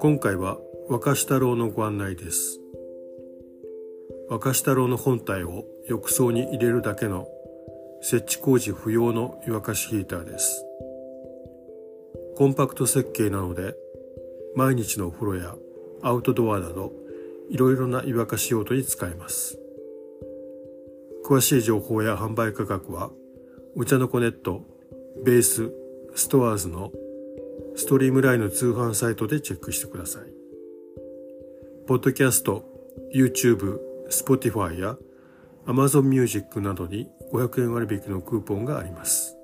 今回は若志太郎のご案内です。若志太郎の本体を浴槽に入れるだけの設置工事不要の湯沸かしヒーターです。コンパクト設計なので毎日のお風呂やアウトドアなどいろいろな湯沸かし用途に使えます。詳しい情報や販売価格はお茶の子ネットベースストアーズのストリームラインの通販サイトでチェックしてください。ポッドキャスト YouTube、Spotify や Amazon Music などに500円割引のクーポンがあります。